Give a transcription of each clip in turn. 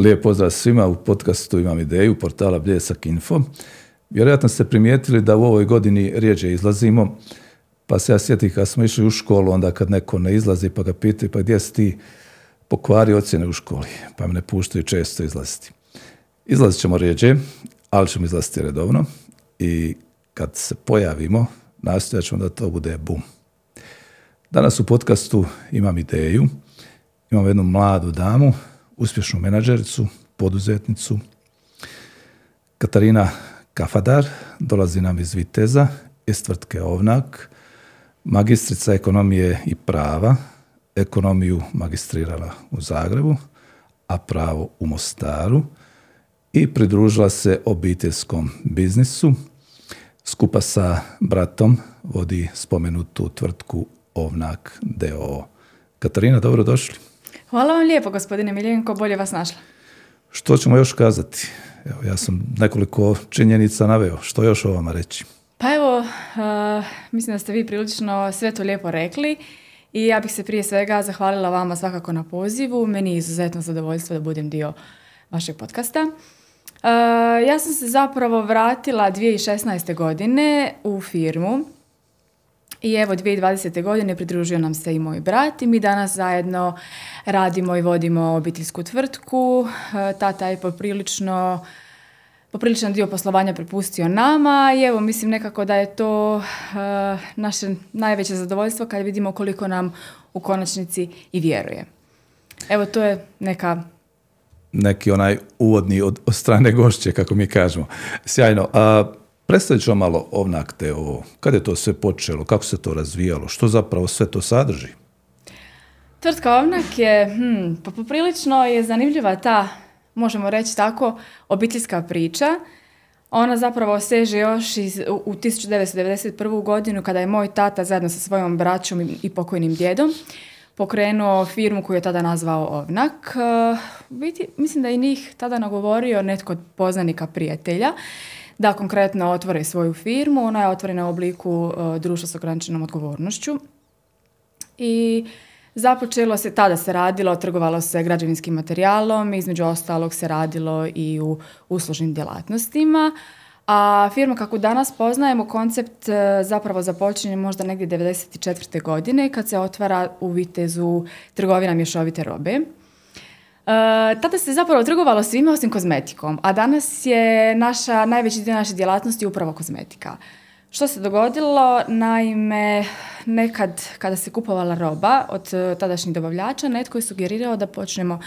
Lijep pozdrav svima, u podcastu imam ideju portala Bljesak Info. Vjerojatno ste primijetili da u ovoj godini rijeđe izlazimo, pa se ja sjetim kad smo išli u školu, onda kad neko ne izlazi pa ga pitaju pa gdje si ti pokvari ocjene u školi, pa me ne puštaju često izlaziti. Izlazit ćemo rijeđe, ali ćemo izlaziti redovno i kad se pojavimo, nastojat ćemo da to bude bum. Danas u podcastu imam ideju, imam jednu mladu damu, uspješnu menadžericu, poduzetnicu, Katarina Kafadar, dolazi nam iz Viteza, iz tvrtke Ovnak, magistrica ekonomije i prava, ekonomiju magistrirala u Zagrebu, a pravo u Mostaru i pridružila se obiteljskom biznisu. Skupa sa bratom vodi spomenutu tvrtku Ovnak DO. Katarina, dobro došli. Hvala vam lijepo, gospodine Miljenko, bolje vas našla. Što ćemo još kazati? Evo, ja sam nekoliko činjenica naveo. Što još o vama reći? Pa evo, uh, mislim da ste vi prilično sve to lijepo rekli i ja bih se prije svega zahvalila vama svakako na pozivu. Meni je izuzetno zadovoljstvo da budem dio vašeg podcasta. Uh, ja sam se zapravo vratila 2016. godine u firmu i evo 2020. godine pridružio nam se i moj brat i mi danas zajedno radimo i vodimo obiteljsku tvrtku. Uh, tata je poprilično popriličan dio poslovanja prepustio nama i evo mislim nekako da je to uh, naše najveće zadovoljstvo kad vidimo koliko nam u konačnici i vjeruje. Evo to je neka neki onaj uvodni od, od strane gošće, kako mi kažemo. Sjajno. A, predstavit ću malo ovnak te ovo. Kad je to sve počelo? Kako se to razvijalo? Što zapravo sve to sadrži? Tvrtka Ovnak je, hmm, pa poprilično je zanimljiva ta možemo reći tako, obiteljska priča. Ona zapravo seže još iz, u 1991. godinu kada je moj tata zajedno sa svojom braćom i pokojnim djedom pokrenuo firmu koju je tada nazvao Ovnak. Biti, mislim da je njih tada nagovorio netko od poznanika prijatelja da konkretno otvore svoju firmu. Ona je otvorena u obliku društva s ograničenom odgovornošću. I Započelo se, tada se radilo, trgovalo se građevinskim materijalom, između ostalog se radilo i u uslužnim djelatnostima. A firma kako danas poznajemo, koncept e, zapravo započinje možda negdje 1994. godine kad se otvara u Vitezu trgovina mješovite robe. E, tada se zapravo trgovalo svime osim kozmetikom, a danas je naša, najveći dio naše djelatnosti upravo kozmetika. Što se dogodilo? Naime, nekad kada se kupovala roba od e, tadašnjih dobavljača, netko je sugerirao da počnemo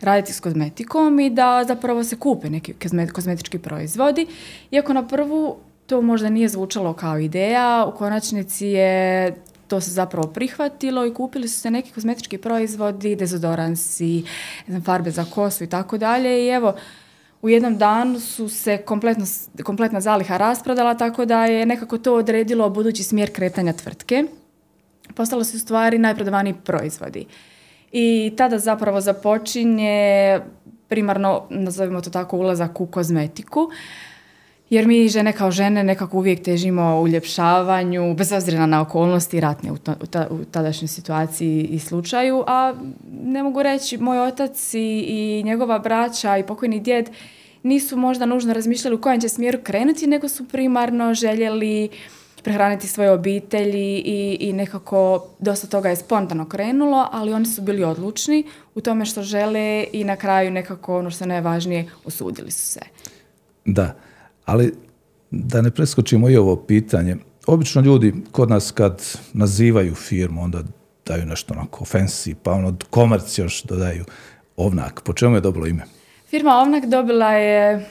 raditi s kozmetikom i da zapravo se kupe neki kozmetički proizvodi. Iako na prvu to možda nije zvučalo kao ideja, u konačnici je to se zapravo prihvatilo i kupili su se neki kozmetički proizvodi, dezodoransi, farbe za kosu i tako dalje i evo, u jednom danu su se kompletno, kompletna zaliha rasprodala, tako da je nekako to odredilo budući smjer kretanja tvrtke. Postalo su stvari najprodavaniji proizvodi. I tada zapravo započinje primarno, nazovimo to tako, ulazak u kozmetiku. Jer mi žene kao žene nekako uvijek težimo uljepšavanju, bez obzira na okolnosti ratne u, u, tadašnjoj situaciji i slučaju, a ne mogu reći, moj otac i, i njegova braća i pokojni djed nisu možda nužno razmišljali u kojem će smjeru krenuti, nego su primarno željeli prehraniti svoje obitelji i, i nekako dosta toga je spontano krenulo, ali oni su bili odlučni u tome što žele i na kraju nekako ono što je najvažnije, usudili su se. Da, ali da ne preskočimo i ovo pitanje. Obično ljudi kod nas kad nazivaju firmu, onda daju nešto onako fancy, pa ono komerc još dodaju ovnak. Po čemu je dobilo ime? Firma Ovnak dobila je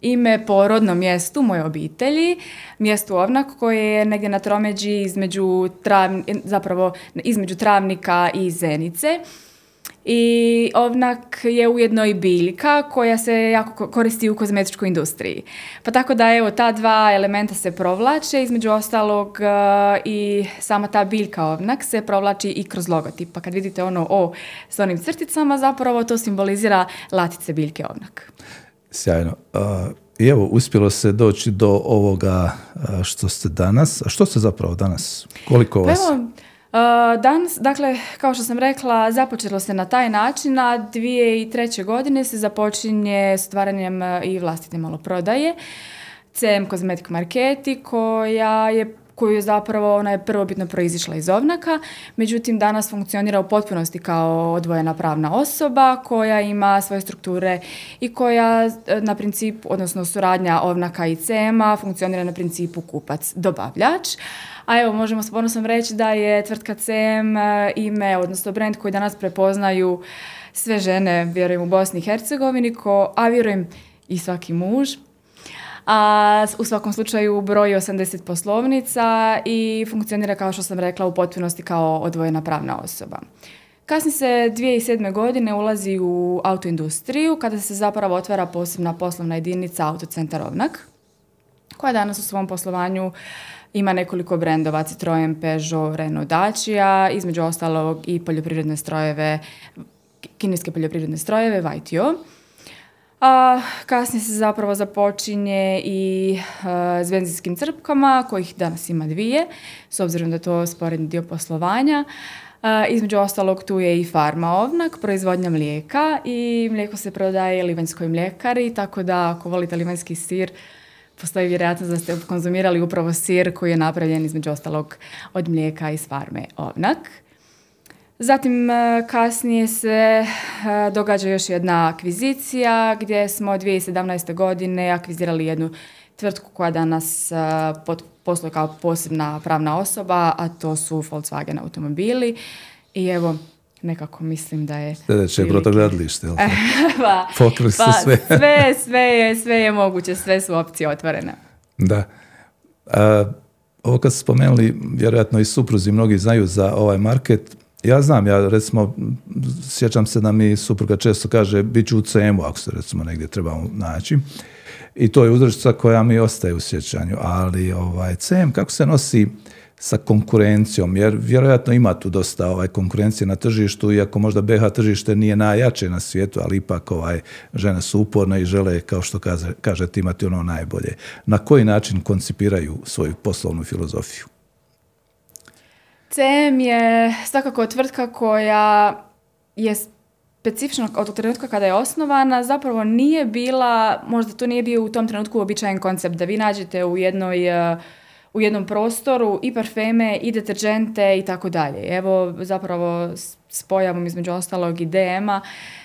ime po rodnom mjestu moje obitelji, mjestu Ovnak koje je negdje na tromeđi između, zapravo između Travnika i Zenice i ovnak je ujedno i biljka koja se jako koristi u kozmetičkoj industriji. Pa tako da evo ta dva elementa se provlače, između ostalog e, i sama ta biljka ovnak se provlači i kroz logotip. Pa kad vidite ono O s onim crticama zapravo to simbolizira latice biljke ovnak. Sjajno. I evo, uspjelo se doći do ovoga što ste danas. A što ste zapravo danas? Koliko pa vas? Evo, Danas, dakle, kao što sam rekla, započelo se na taj način, a 2003. godine se započinje stvaranjem i vlastite maloprodaje. CM Cosmetic Marketi koja je koju je zapravo ona je prvobitno proizišla iz Ovnaka, međutim danas funkcionira u potpunosti kao odvojena pravna osoba koja ima svoje strukture i koja e, na principu, odnosno suradnja Ovnaka i CM-a funkcionira na principu kupac-dobavljač. A evo, možemo s ponosom reći da je tvrtka CM e, ime, odnosno brand koji danas prepoznaju sve žene, vjerujem, u Bosni i Hercegovini, ko, a vjerujem i svaki muž a u svakom slučaju broji 80 poslovnica i funkcionira kao što sam rekla u potpunosti kao odvojena pravna osoba. Kasnije se 2007. godine ulazi u autoindustriju kada se zapravo otvara posebna poslovna jedinica Autocentar Ovnak koja danas u svom poslovanju ima nekoliko brendova, Citroen, Peugeot, Renault, Dacia, između ostalog i poljoprivredne strojeve, kineske poljoprivredne strojeve, VITO. A kasnije se zapravo započinje i uh, s benzinskim crpkama, kojih danas ima dvije, s obzirom da je to sporedni dio poslovanja. između ostalog tu je i farma ovnak, proizvodnja mlijeka i mlijeko se prodaje livanjskoj mljekari, tako da ako volite livanjski sir, postoji vjerojatnost da ste konzumirali upravo sir koji je napravljen između ostalog od mlijeka iz farme ovnak. Zatim e, kasnije se e, događa još jedna akvizicija gdje smo 2017. godine akvizirali jednu tvrtku koja danas e, posluje kao posebna pravna osoba, a to su Volkswagen automobili. I evo, nekako mislim da je... Sljedeće je brodogradilište, pa, pa, sve. sve, sve, je, sve je moguće, sve su opcije otvorene. Da. ovo kad ste spomenuli, vjerojatno i supruzi mnogi znaju za ovaj market, ja znam, ja recimo, sjećam se da mi supruga često kaže, bit ću u CM-u ako se recimo negdje trebamo naći. I to je uzrečica koja mi ostaje u sjećanju. Ali ovaj, CM, kako se nosi sa konkurencijom, jer vjerojatno ima tu dosta ovaj, konkurencije na tržištu, iako možda BH tržište nije najjače na svijetu, ali ipak ovaj, žene su uporne i žele, kao što kaže, kažete, imati ono najbolje. Na koji način koncipiraju svoju poslovnu filozofiju? CM je svakako tvrtka koja je specifično od trenutka kada je osnovana zapravo nije bila, možda to nije bio u tom trenutku uobičajen koncept da vi nađete u jednoj u jednom prostoru i parfeme i deterđente i tako dalje. Evo zapravo s pojavom između ostalog i DM-a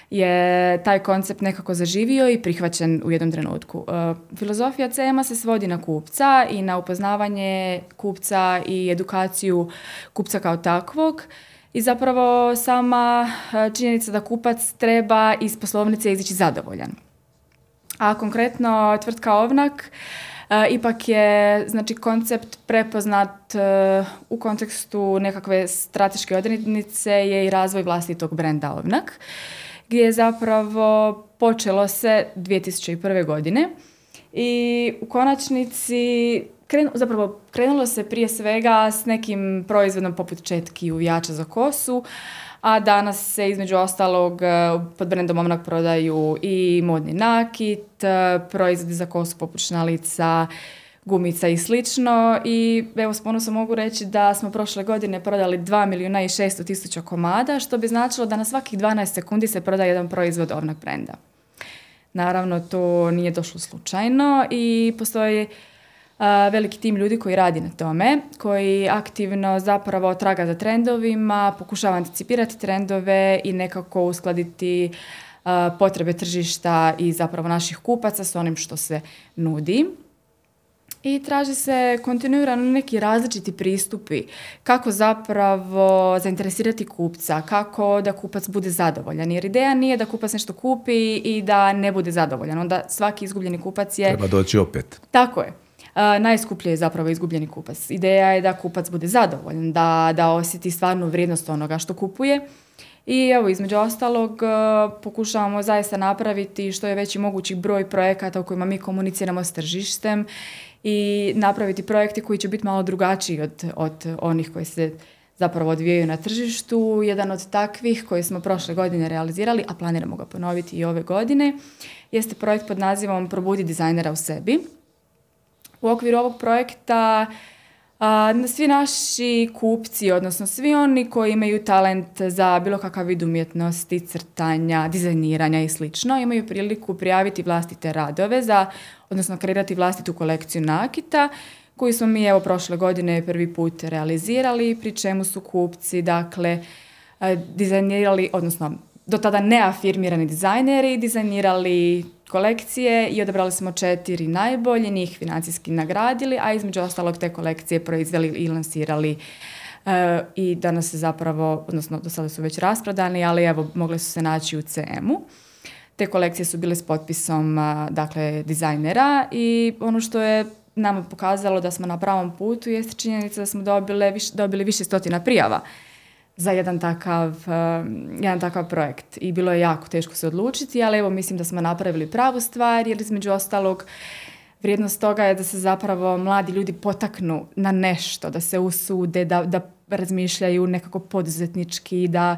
je taj koncept nekako zaživio i prihvaćen u jednom trenutku. E, filozofija CM-a se svodi na kupca i na upoznavanje kupca i edukaciju kupca kao takvog. I zapravo sama e, činjenica da kupac treba iz poslovnice izići zadovoljan. A konkretno tvrtka Ovnak ipak je znači koncept prepoznat u kontekstu nekakve strateške odrednice je i razvoj vlastitog brenda Ovnak gdje je zapravo počelo se 2001. godine i u konačnici krenu, zapravo krenulo se prije svega s nekim proizvodom poput četki uvijača za kosu, a danas se između ostalog e, pod brendom Omnak prodaju i modni nakit, e, proizvodi za kosu poput šnalica, gumica i slično i evo s ponosom mogu reći da smo prošle godine prodali 2 milijuna i 600 tisuća komada što bi značilo da na svakih 12 sekundi se proda jedan proizvod ovnog brenda. Naravno to nije došlo slučajno i postoji veliki tim ljudi koji radi na tome, koji aktivno zapravo traga za trendovima, pokušava anticipirati trendove i nekako uskladiti potrebe tržišta i zapravo naših kupaca s onim što se nudi i traži se kontinuirano neki različiti pristupi kako zapravo zainteresirati kupca, kako da kupac bude zadovoljan. Jer ideja nije da kupac nešto kupi i da ne bude zadovoljan. Onda svaki izgubljeni kupac je... Treba doći opet. Tako je. Najskuplji je zapravo izgubljeni kupac. Ideja je da kupac bude zadovoljan, da, da osjeti stvarnu vrijednost onoga što kupuje. I evo, između ostalog, pokušavamo zaista napraviti što je veći mogući broj projekata u kojima mi komuniciramo s tržištem i napraviti projekte koji će biti malo drugačiji od, od onih koji se zapravo odvijaju na tržištu. Jedan od takvih koji smo prošle godine realizirali, a planiramo ga ponoviti i ove godine, jeste projekt pod nazivom Probudi dizajnera u sebi. U okviru ovog projekta A, svi naši kupci, odnosno svi oni koji imaju talent za bilo kakav vid umjetnosti, crtanja, dizajniranja i slično, imaju priliku prijaviti vlastite radove za, odnosno kreirati vlastitu kolekciju nakita koju smo mi evo prošle godine prvi put realizirali, pri čemu su kupci dakle dizajnirali, odnosno do tada neafirmirani dizajneri dizajnirali kolekcije i odabrali smo četiri najbolje, njih financijski nagradili, a između ostalog te kolekcije proizveli i lansirali e, i danas se zapravo, odnosno do sada su već rasprodani, ali evo mogle su se naći u CM-u. Te kolekcije su bile s potpisom dakle, dizajnera i ono što je nama pokazalo da smo na pravom putu jest činjenica da smo dobile, dobili više stotina prijava za jedan takav, jedan takav projekt. I bilo je jako teško se odlučiti, ali evo mislim da smo napravili pravu stvar, jer između ostalog vrijednost toga je da se zapravo mladi ljudi potaknu na nešto, da se usude, da, da razmišljaju nekako poduzetnički, da,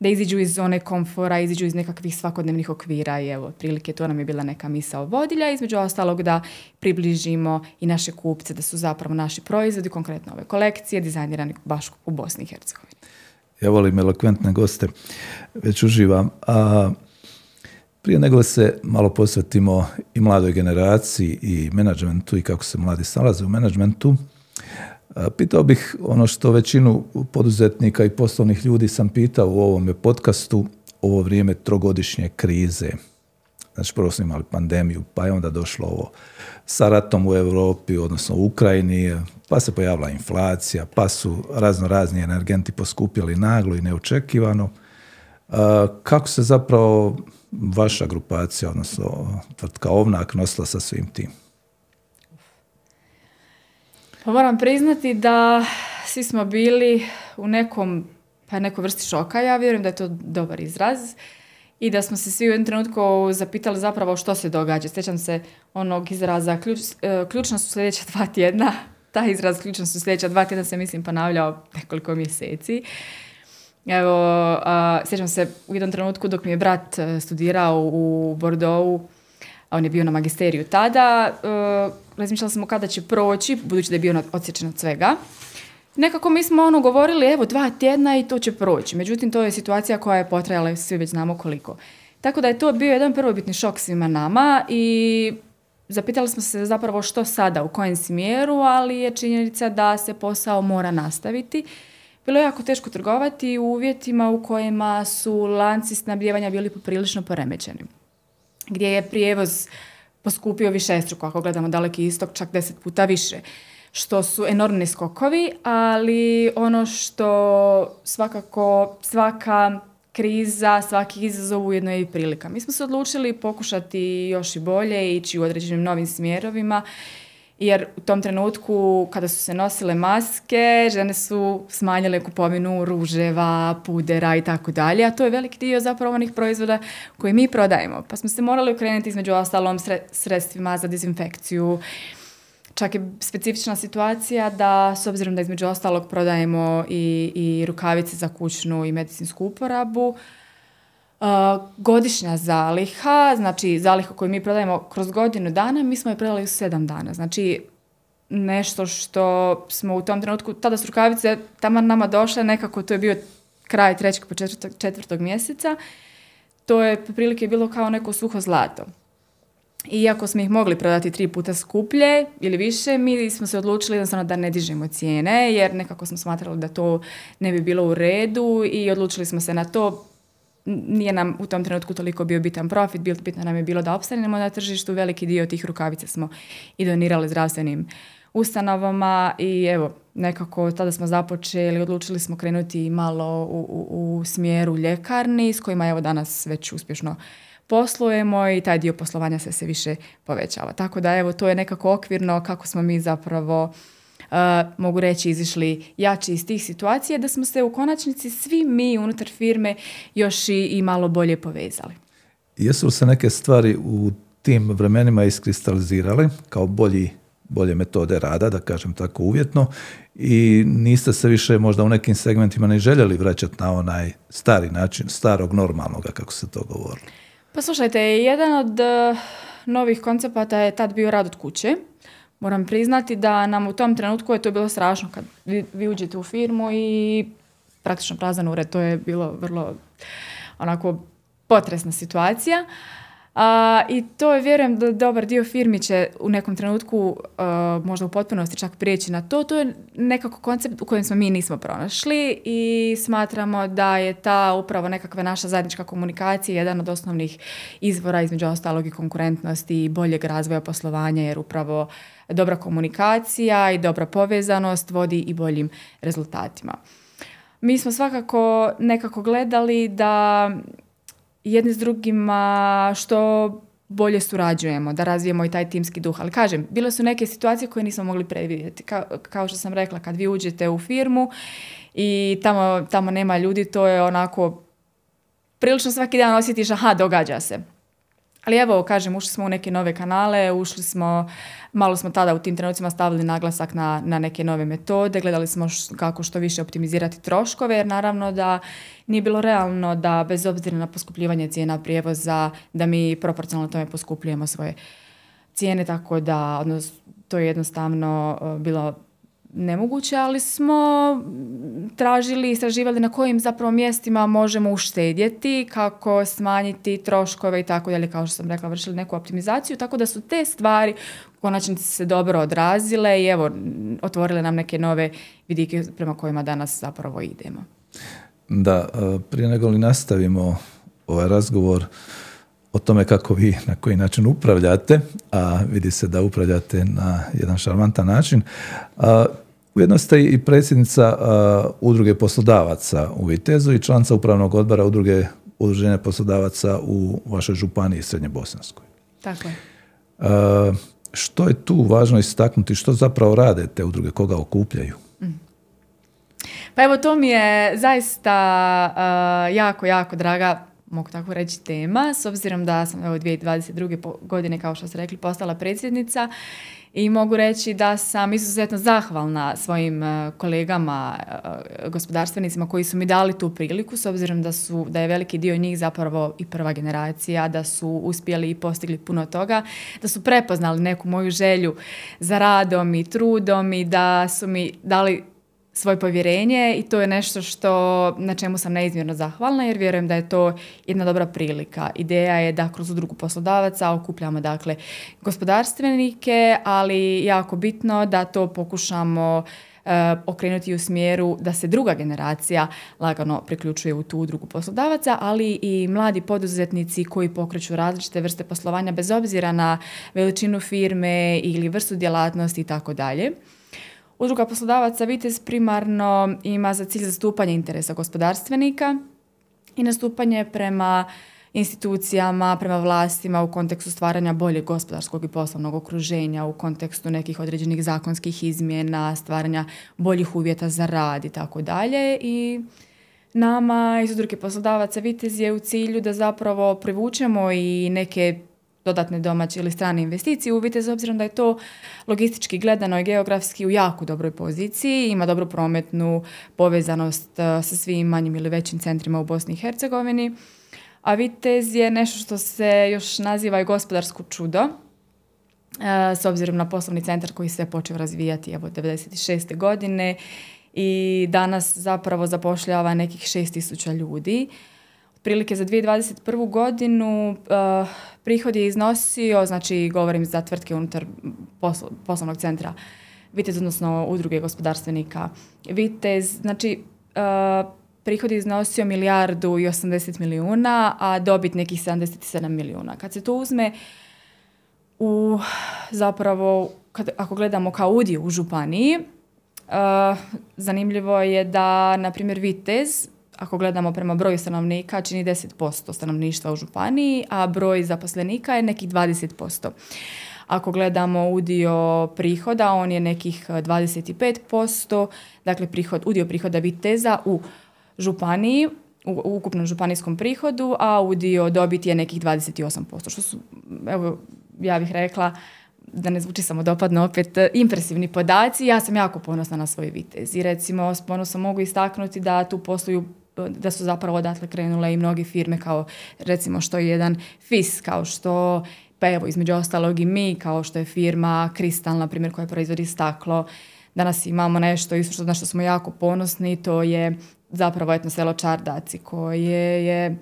da iziđu iz zone komfora, iziđu iz nekakvih svakodnevnih okvira i evo, otprilike to nam je bila neka misao vodilja, između ostalog da približimo i naše kupce, da su zapravo naši proizvodi, konkretno ove kolekcije, dizajnirani baš u Bosni i Hercegovini ja volim elokventne goste, već uživam. A prije nego se malo posvetimo i mladoj generaciji i menadžmentu i kako se mladi snalaze u menadžmentu, pitao bih ono što većinu poduzetnika i poslovnih ljudi sam pitao u ovome podcastu ovo vrijeme trogodišnje krize. Znači prvo smo imali pandemiju, pa je onda došlo ovo sa ratom u Europi, odnosno u Ukrajini, pa se pojavila inflacija, pa su razno razni energenti poskupili naglo i neočekivano. Kako se zapravo vaša grupacija, odnosno tvrtka Ovnak, nosila sa svim tim? Pa moram priznati da svi smo bili u nekom, pa nekoj vrsti šoka, ja vjerujem da je to dobar izraz i da smo se svi u jednom trenutku zapitali zapravo što se događa. Sjećam se onog izraza, ključ, e, ključna su sljedeća dva tjedna, taj izraz ključna su sljedeća dva tjedna se mislim ponavljao nekoliko mjeseci. Evo, sjećam se u jednom trenutku dok mi je brat e, studirao u Bordeauxu, a on je bio na magisteriju tada, uh, razmišljala sam kada će proći, budući da je bio odsječen od svega. Nekako mi smo ono govorili, evo dva tjedna i to će proći. Međutim, to je situacija koja je potrajala, svi već znamo koliko. Tako da je to bio jedan prvobitni šok svima nama i zapitali smo se zapravo što sada, u kojem smjeru, ali je činjenica da se posao mora nastaviti. Bilo je jako teško trgovati u uvjetima u kojima su lanci snabljevanja bili poprilično poremećeni. Gdje je prijevoz poskupio višestruko, ako gledamo daleki istok, čak deset puta više što su enormni skokovi, ali ono što svakako svaka kriza, svaki izazov ujedno je i prilika. Mi smo se odlučili pokušati još i bolje, ići u određenim novim smjerovima, jer u tom trenutku kada su se nosile maske, žene su smanjile kupovinu ruževa, pudera i tako dalje, a to je veliki dio zapravo onih proizvoda koje mi prodajemo. Pa smo se morali okrenuti između ostalom sredstvima za dezinfekciju, Čak je specifična situacija da, s obzirom da između ostalog prodajemo i, i rukavice za kućnu i medicinsku uporabu, uh, godišnja zaliha, znači zaliha koju mi prodajemo kroz godinu dana, mi smo je prodali u sedam dana. Znači, nešto što smo u tom trenutku, tada su rukavice tamo nama došle, nekako to je bio kraj trećeg po četvrtog, četvrtog mjeseca, to je prilike bilo kao neko suho zlato. Iako smo ih mogli prodati tri puta skuplje ili više, mi smo se odlučili jednostavno da ne dižemo cijene, jer nekako smo smatrali da to ne bi bilo u redu i odlučili smo se na to. Nije nam u tom trenutku toliko bio bitan profit, bitno nam je bilo da opstanemo na tržištu, veliki dio tih rukavica smo i donirali zdravstvenim ustanovama i evo, nekako tada smo započeli, odlučili smo krenuti malo u, u, smjeru ljekarni s kojima evo danas već uspješno poslujemo i taj dio poslovanja se se više povećava. Tako da evo to je nekako okvirno kako smo mi zapravo Uh, mogu reći izišli jači iz tih situacija da smo se u konačnici svi mi unutar firme još i, i malo bolje povezali. Jesu li se neke stvari u tim vremenima iskristalizirale kao bolji, bolje metode rada, da kažem tako uvjetno, i niste se više možda u nekim segmentima ne željeli vraćati na onaj stari način, starog normalnoga, kako se to govorilo? Pa slušajte, jedan od uh, novih koncepata je tad bio rad od kuće, moram priznati da nam u tom trenutku je to bilo strašno kad vi, vi uđete u firmu i praktično prazan ured, to je bilo vrlo onako potresna situacija. A, I to je, vjerujem, da dobar dio firmi će u nekom trenutku možda u potpunosti čak prijeći na to. To je nekako koncept u kojem smo mi nismo pronašli i smatramo da je ta upravo nekakva naša zajednička komunikacija jedan od osnovnih izvora između ostalog i konkurentnosti i boljeg razvoja poslovanja jer upravo dobra komunikacija i dobra povezanost vodi i boljim rezultatima. Mi smo svakako nekako gledali da jedni s drugima što bolje surađujemo, da razvijemo i taj timski duh. Ali kažem, bile su neke situacije koje nismo mogli predvidjeti. kao što sam rekla, kad vi uđete u firmu i tamo, tamo nema ljudi, to je onako prilično svaki dan osjetiš, aha, događa se. Ali evo, kažem, ušli smo u neke nove kanale, ušli smo, malo smo tada u tim trenucima stavili naglasak na, na neke nove metode, gledali smo kako što više optimizirati troškove, jer naravno da nije bilo realno da bez obzira na poskupljivanje cijena prijevoza, da mi proporcionalno tome poskupljujemo svoje cijene, tako da odnosno, to je jednostavno bilo nemoguće, ali smo tražili istraživali na kojim zapravo mjestima možemo uštedjeti, kako smanjiti troškove i tako dalje, kao što sam rekla, vršili neku optimizaciju, tako da su te stvari u konačnici se dobro odrazile i evo, otvorile nam neke nove vidike prema kojima danas zapravo idemo. Da, e, prije nego li nastavimo ovaj razgovor o tome kako vi na koji način upravljate, a vidi se da upravljate na jedan šarmantan način. Ujedno ste i predsjednica udruge poslodavaca u Vitezu i članca upravnog odbora udruge udruženja poslodavaca u vašoj županiji Srednje Bosanskoj. Tako je. što je tu važno istaknuti? Što zapravo rade te udruge? Koga okupljaju? Mm. Pa evo, to mi je zaista jako, jako draga mogu tako reći, tema, s obzirom da sam evo 2022. godine, kao što ste rekli, postala predsjednica i mogu reći da sam izuzetno zahvalna svojim e, kolegama, e, gospodarstvenicima koji su mi dali tu priliku, s obzirom da, su, da je veliki dio njih zapravo i prva generacija, da su uspjeli i postigli puno toga, da su prepoznali neku moju želju za radom i trudom i da su mi dali svoje povjerenje i to je nešto što na čemu sam neizmjerno zahvalna jer vjerujem da je to jedna dobra prilika. Ideja je da kroz udrugu poslodavaca okupljamo dakle gospodarstvenike, ali jako bitno da to pokušamo e, okrenuti u smjeru da se druga generacija lagano priključuje u tu udrugu poslodavaca, ali i mladi poduzetnici koji pokreću različite vrste poslovanja bez obzira na veličinu firme ili vrstu djelatnosti i tako dalje. Udruga poslodavaca Vitez primarno ima za cilj zastupanje interesa gospodarstvenika i nastupanje prema institucijama, prema vlastima u kontekstu stvaranja boljeg gospodarskog i poslovnog okruženja, u kontekstu nekih određenih zakonskih izmjena, stvaranja boljih uvjeta za rad i tako dalje. I nama iz udruge poslodavaca Vitez je u cilju da zapravo privučemo i neke dodatne domaće ili strane investicije uvite, s obzirom da je to logistički gledano i geografski u jako dobroj poziciji, ima dobru prometnu povezanost e, sa svim manjim ili većim centrima u Bosni i Hercegovini. A Vitez je nešto što se još naziva i gospodarsko čudo, e, s obzirom na poslovni centar koji se počeo razvijati evo 96. godine i danas zapravo zapošljava nekih 6000 ljudi prilike za 2021. godinu uh, prihod je iznosio, znači govorim za tvrtke unutar poslovnog centra Vitez, odnosno udruge gospodarstvenika Vitez, znači uh, prihod je iznosio milijardu i 80 milijuna, a dobit nekih 77 milijuna. Kad se to uzme u zapravo, kad, ako gledamo kao udio u županiji, uh, zanimljivo je da, na primjer, Vitez ako gledamo prema broju stanovnika, čini 10% stanovništva u županiji, a broj zaposlenika je nekih 20%. Ako gledamo udio prihoda, on je nekih 25%, dakle prihod, udio prihoda Viteza u županiji, u ukupnom županijskom prihodu, a udio dobiti je nekih 28%, što su, evo, ja bih rekla, da ne zvuči samodopadno opet, impresivni podaci. Ja sam jako ponosna na svoj vitez i recimo s ponosom mogu istaknuti da tu posluju da su zapravo odatle krenule i mnogi firme kao recimo što je jedan FIS, kao što pa evo, između ostalog i mi, kao što je firma Kristal, na primjer, koja proizvodi staklo, danas imamo nešto isto na što smo jako ponosni, to je zapravo etno selo Čardaci, koje je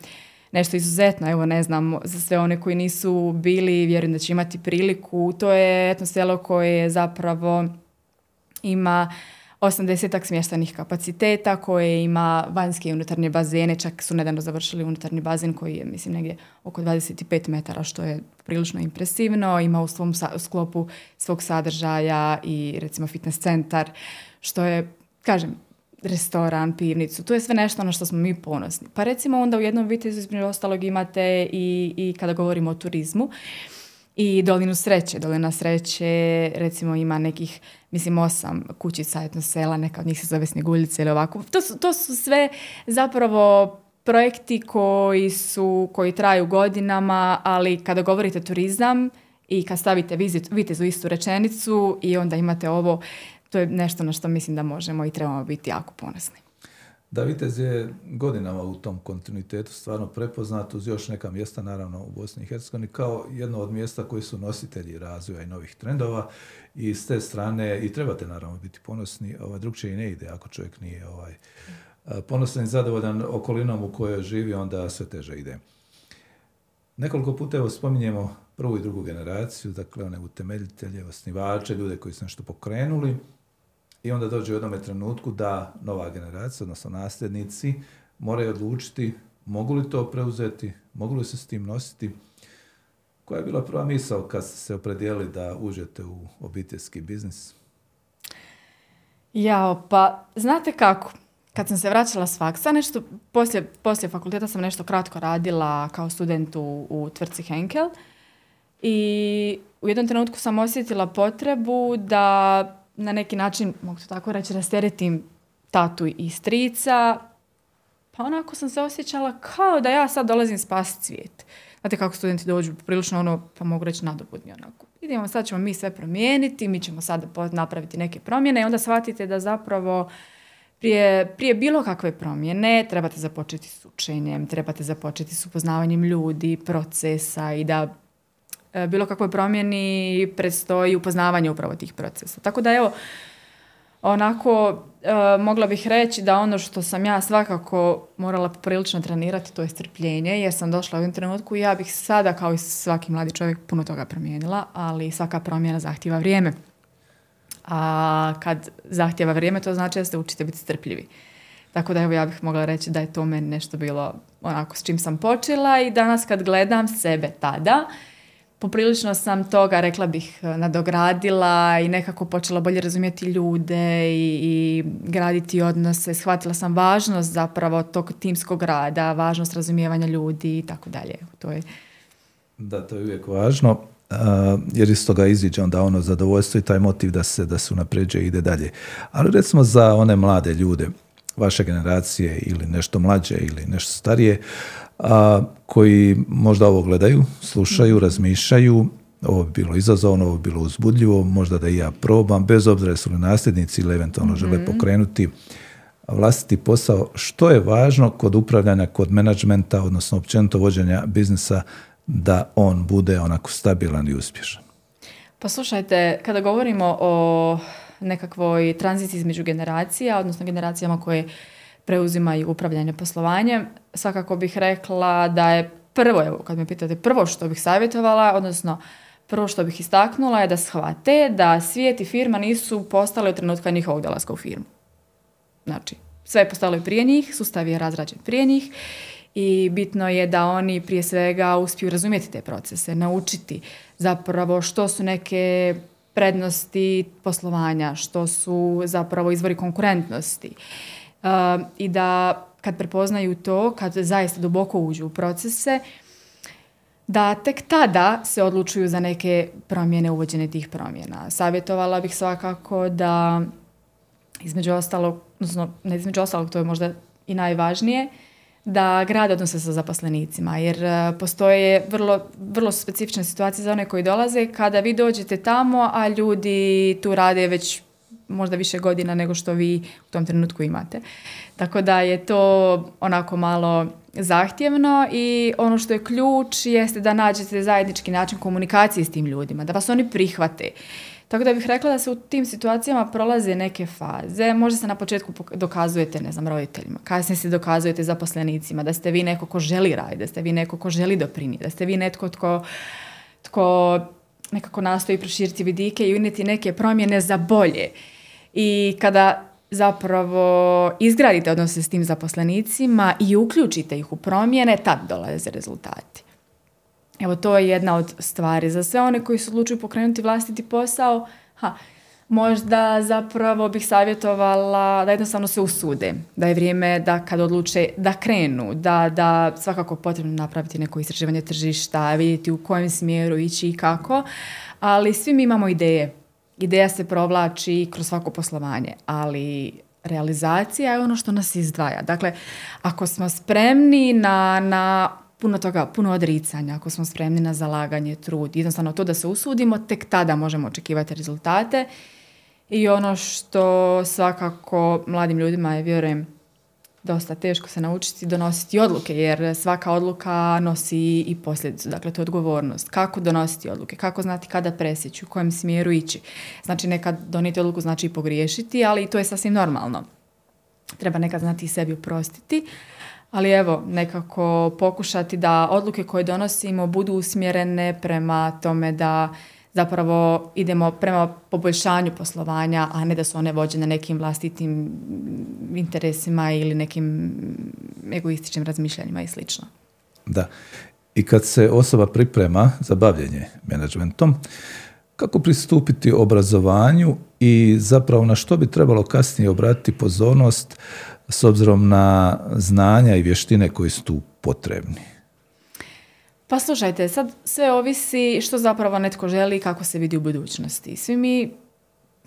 nešto izuzetno, evo ne znam, za sve one koji nisu bili, vjerujem da će imati priliku, to je etno selo koje zapravo ima 80 smještajnih kapaciteta koje ima vanjske i unutarnje bazene, čak su nedavno završili unutarnji bazen koji je mislim negdje oko 25 metara što je prilično impresivno, ima u svom sklopu svog sadržaja i recimo fitness centar što je, kažem, restoran, pivnicu, to je sve nešto na što smo mi ponosni. Pa recimo onda u jednom vitezu između ostalog imate i, i kada govorimo o turizmu, i Dolinu sreće. Dolina sreće recimo ima nekih, mislim, osam kućica etno sela, neka od njih se zove Sneguljice ili ovako. To su, to su sve zapravo projekti koji su, koji traju godinama, ali kada govorite turizam i kad stavite vizit, vitez u istu rečenicu i onda imate ovo, to je nešto na što mislim da možemo i trebamo biti jako ponosni. Da, Vitez je godinama u tom kontinuitetu stvarno prepoznat uz još neka mjesta, naravno u Bosni i Hercegovini, kao jedno od mjesta koji su nositelji razvoja i novih trendova i s te strane i trebate naravno biti ponosni, ovaj, drugčije i ne ide ako čovjek nije ovaj, ponosan i zadovoljan okolinom u kojoj živi, onda sve teže ide. Nekoliko puta evo spominjemo prvu i drugu generaciju, dakle one utemeljitelje, osnivače, ljude koji su nešto pokrenuli, i onda dođe u jednom trenutku da nova generacija, odnosno nasljednici, moraju odlučiti mogu li to preuzeti, mogu li se s tim nositi. Koja je bila prva misao kad ste se opredijelili da uđete u obiteljski biznis? Jao, pa znate kako? Kad sam se vraćala s faksa, nešto, poslije, poslije fakulteta sam nešto kratko radila kao student u, u tvrtci Henkel i u jednom trenutku sam osjetila potrebu da na neki način, mogu to tako reći, rasteretim tatu i strica, pa onako sam se osjećala kao da ja sad dolazim spasiti svijet. Znate kako studenti dođu, prilično ono, pa mogu reći nadobudni onako. Idemo, sad ćemo mi sve promijeniti, mi ćemo sad napraviti neke promjene i onda shvatite da zapravo prije, prije bilo kakve promjene trebate započeti s učenjem, trebate započeti s upoznavanjem ljudi, procesa i da bilo kakvoj promjeni predstoji upoznavanje upravo tih procesa. Tako da evo, onako e, mogla bih reći da ono što sam ja svakako morala poprilično trenirati to je strpljenje jer sam došla u jednom trenutku i ja bih sada kao i svaki mladi čovjek puno toga promijenila, ali svaka promjena zahtjeva vrijeme. A kad zahtjeva vrijeme to znači da ste učite biti strpljivi. Tako da evo ja bih mogla reći da je to meni nešto bilo onako s čim sam počela i danas kad gledam sebe tada, poprilično sam toga, rekla bih, nadogradila i nekako počela bolje razumjeti ljude i, i graditi odnose. Shvatila sam važnost zapravo tog timskog rada, važnost razumijevanja ljudi i tako dalje. To je... Da, to je uvijek važno. Uh, jer iz toga iziđe onda ono zadovoljstvo i taj motiv da se, da se unapređe i ide dalje. Ali recimo za one mlade ljude, vaše generacije ili nešto mlađe ili nešto starije, a, koji možda ovo gledaju, slušaju, mhm. razmišljaju, ovo bi bilo izazovno, ovo bi bilo uzbudljivo, možda da i ja probam, bez obzira su li nasljednici ili eventualno žele mhm. pokrenuti vlastiti posao. Što je važno kod upravljanja, kod menadžmenta, odnosno općenito vođenja biznisa, da on bude onako stabilan i uspješan? Pa slušajte, kada govorimo o nekakvoj tranziciji između generacija, odnosno generacijama koje preuzimaju upravljanje poslovanjem, svakako bih rekla da je prvo, evo kad me pitate, prvo što bih savjetovala, odnosno prvo što bih istaknula je da shvate da svijet i firma nisu postale u trenutka njihovog dolaska u firmu. Znači, sve je postalo i prije njih, sustav je razrađen prije njih i bitno je da oni prije svega uspiju razumjeti te procese, naučiti zapravo što su neke prednosti poslovanja, što su zapravo izvori konkurentnosti i da kad prepoznaju to, kad zaista duboko uđu u procese, da tek tada se odlučuju za neke promjene, uvođene tih promjena. Savjetovala bih svakako da između ostalog, odnosno ne između ostalog, to je možda i najvažnije, da grad odnose sa zaposlenicima, jer e, postoje vrlo, vrlo specifične situacije za one koji dolaze kada vi dođete tamo, a ljudi tu rade već možda više godina nego što vi u tom trenutku imate. Tako da je to onako malo zahtjevno i ono što je ključ jeste da nađete zajednički način komunikacije s tim ljudima, da vas oni prihvate. Tako da bih rekla da se u tim situacijama prolaze neke faze. Možda se na početku dokazujete, ne znam, roditeljima. Kasnije se dokazujete zaposlenicima, da ste vi neko ko želi raditi, da ste vi neko ko želi doprinijeti, da ste vi netko tko, tko nekako nastoji proširiti vidike i unijeti neke promjene za bolje. I kada zapravo izgradite odnose s tim zaposlenicima i uključite ih u promjene, tad dolaze rezultati. Evo, to je jedna od stvari. Za sve one koji se odlučuju pokrenuti vlastiti posao, ha, možda zapravo bih savjetovala da jednostavno se usude. Da je vrijeme da kad odluče da krenu, da, da svakako potrebno napraviti neko istraživanje tržišta, vidjeti u kojem smjeru ići i kako. Ali svi mi imamo ideje. Ideja se provlači kroz svako poslovanje, ali realizacija je ono što nas izdvaja. Dakle, ako smo spremni na, na puno toga, puno odricanja, ako smo spremni na zalaganje, trud, jednostavno to da se usudimo, tek tada možemo očekivati rezultate. I ono što svakako mladim ljudima je, vjerujem, dosta teško se naučiti donositi odluke, jer svaka odluka nosi i posljedicu, dakle to je odgovornost. Kako donositi odluke, kako znati kada presjeći, u kojem smjeru ići. Znači nekad donijeti odluku znači i pogriješiti, ali i to je sasvim normalno. Treba nekad znati i sebi oprostiti, ali evo, nekako pokušati da odluke koje donosimo budu usmjerene prema tome da zapravo idemo prema poboljšanju poslovanja, a ne da su one vođene nekim vlastitim interesima ili nekim egoističnim razmišljanjima i slično. Da. I kad se osoba priprema za bavljenje menadžmentom, kako pristupiti obrazovanju i zapravo na što bi trebalo kasnije obratiti pozornost s obzirom na znanja i vještine koji su tu potrebni? Pa slušajte, sad sve ovisi što zapravo netko želi i kako se vidi u budućnosti. Svi mi,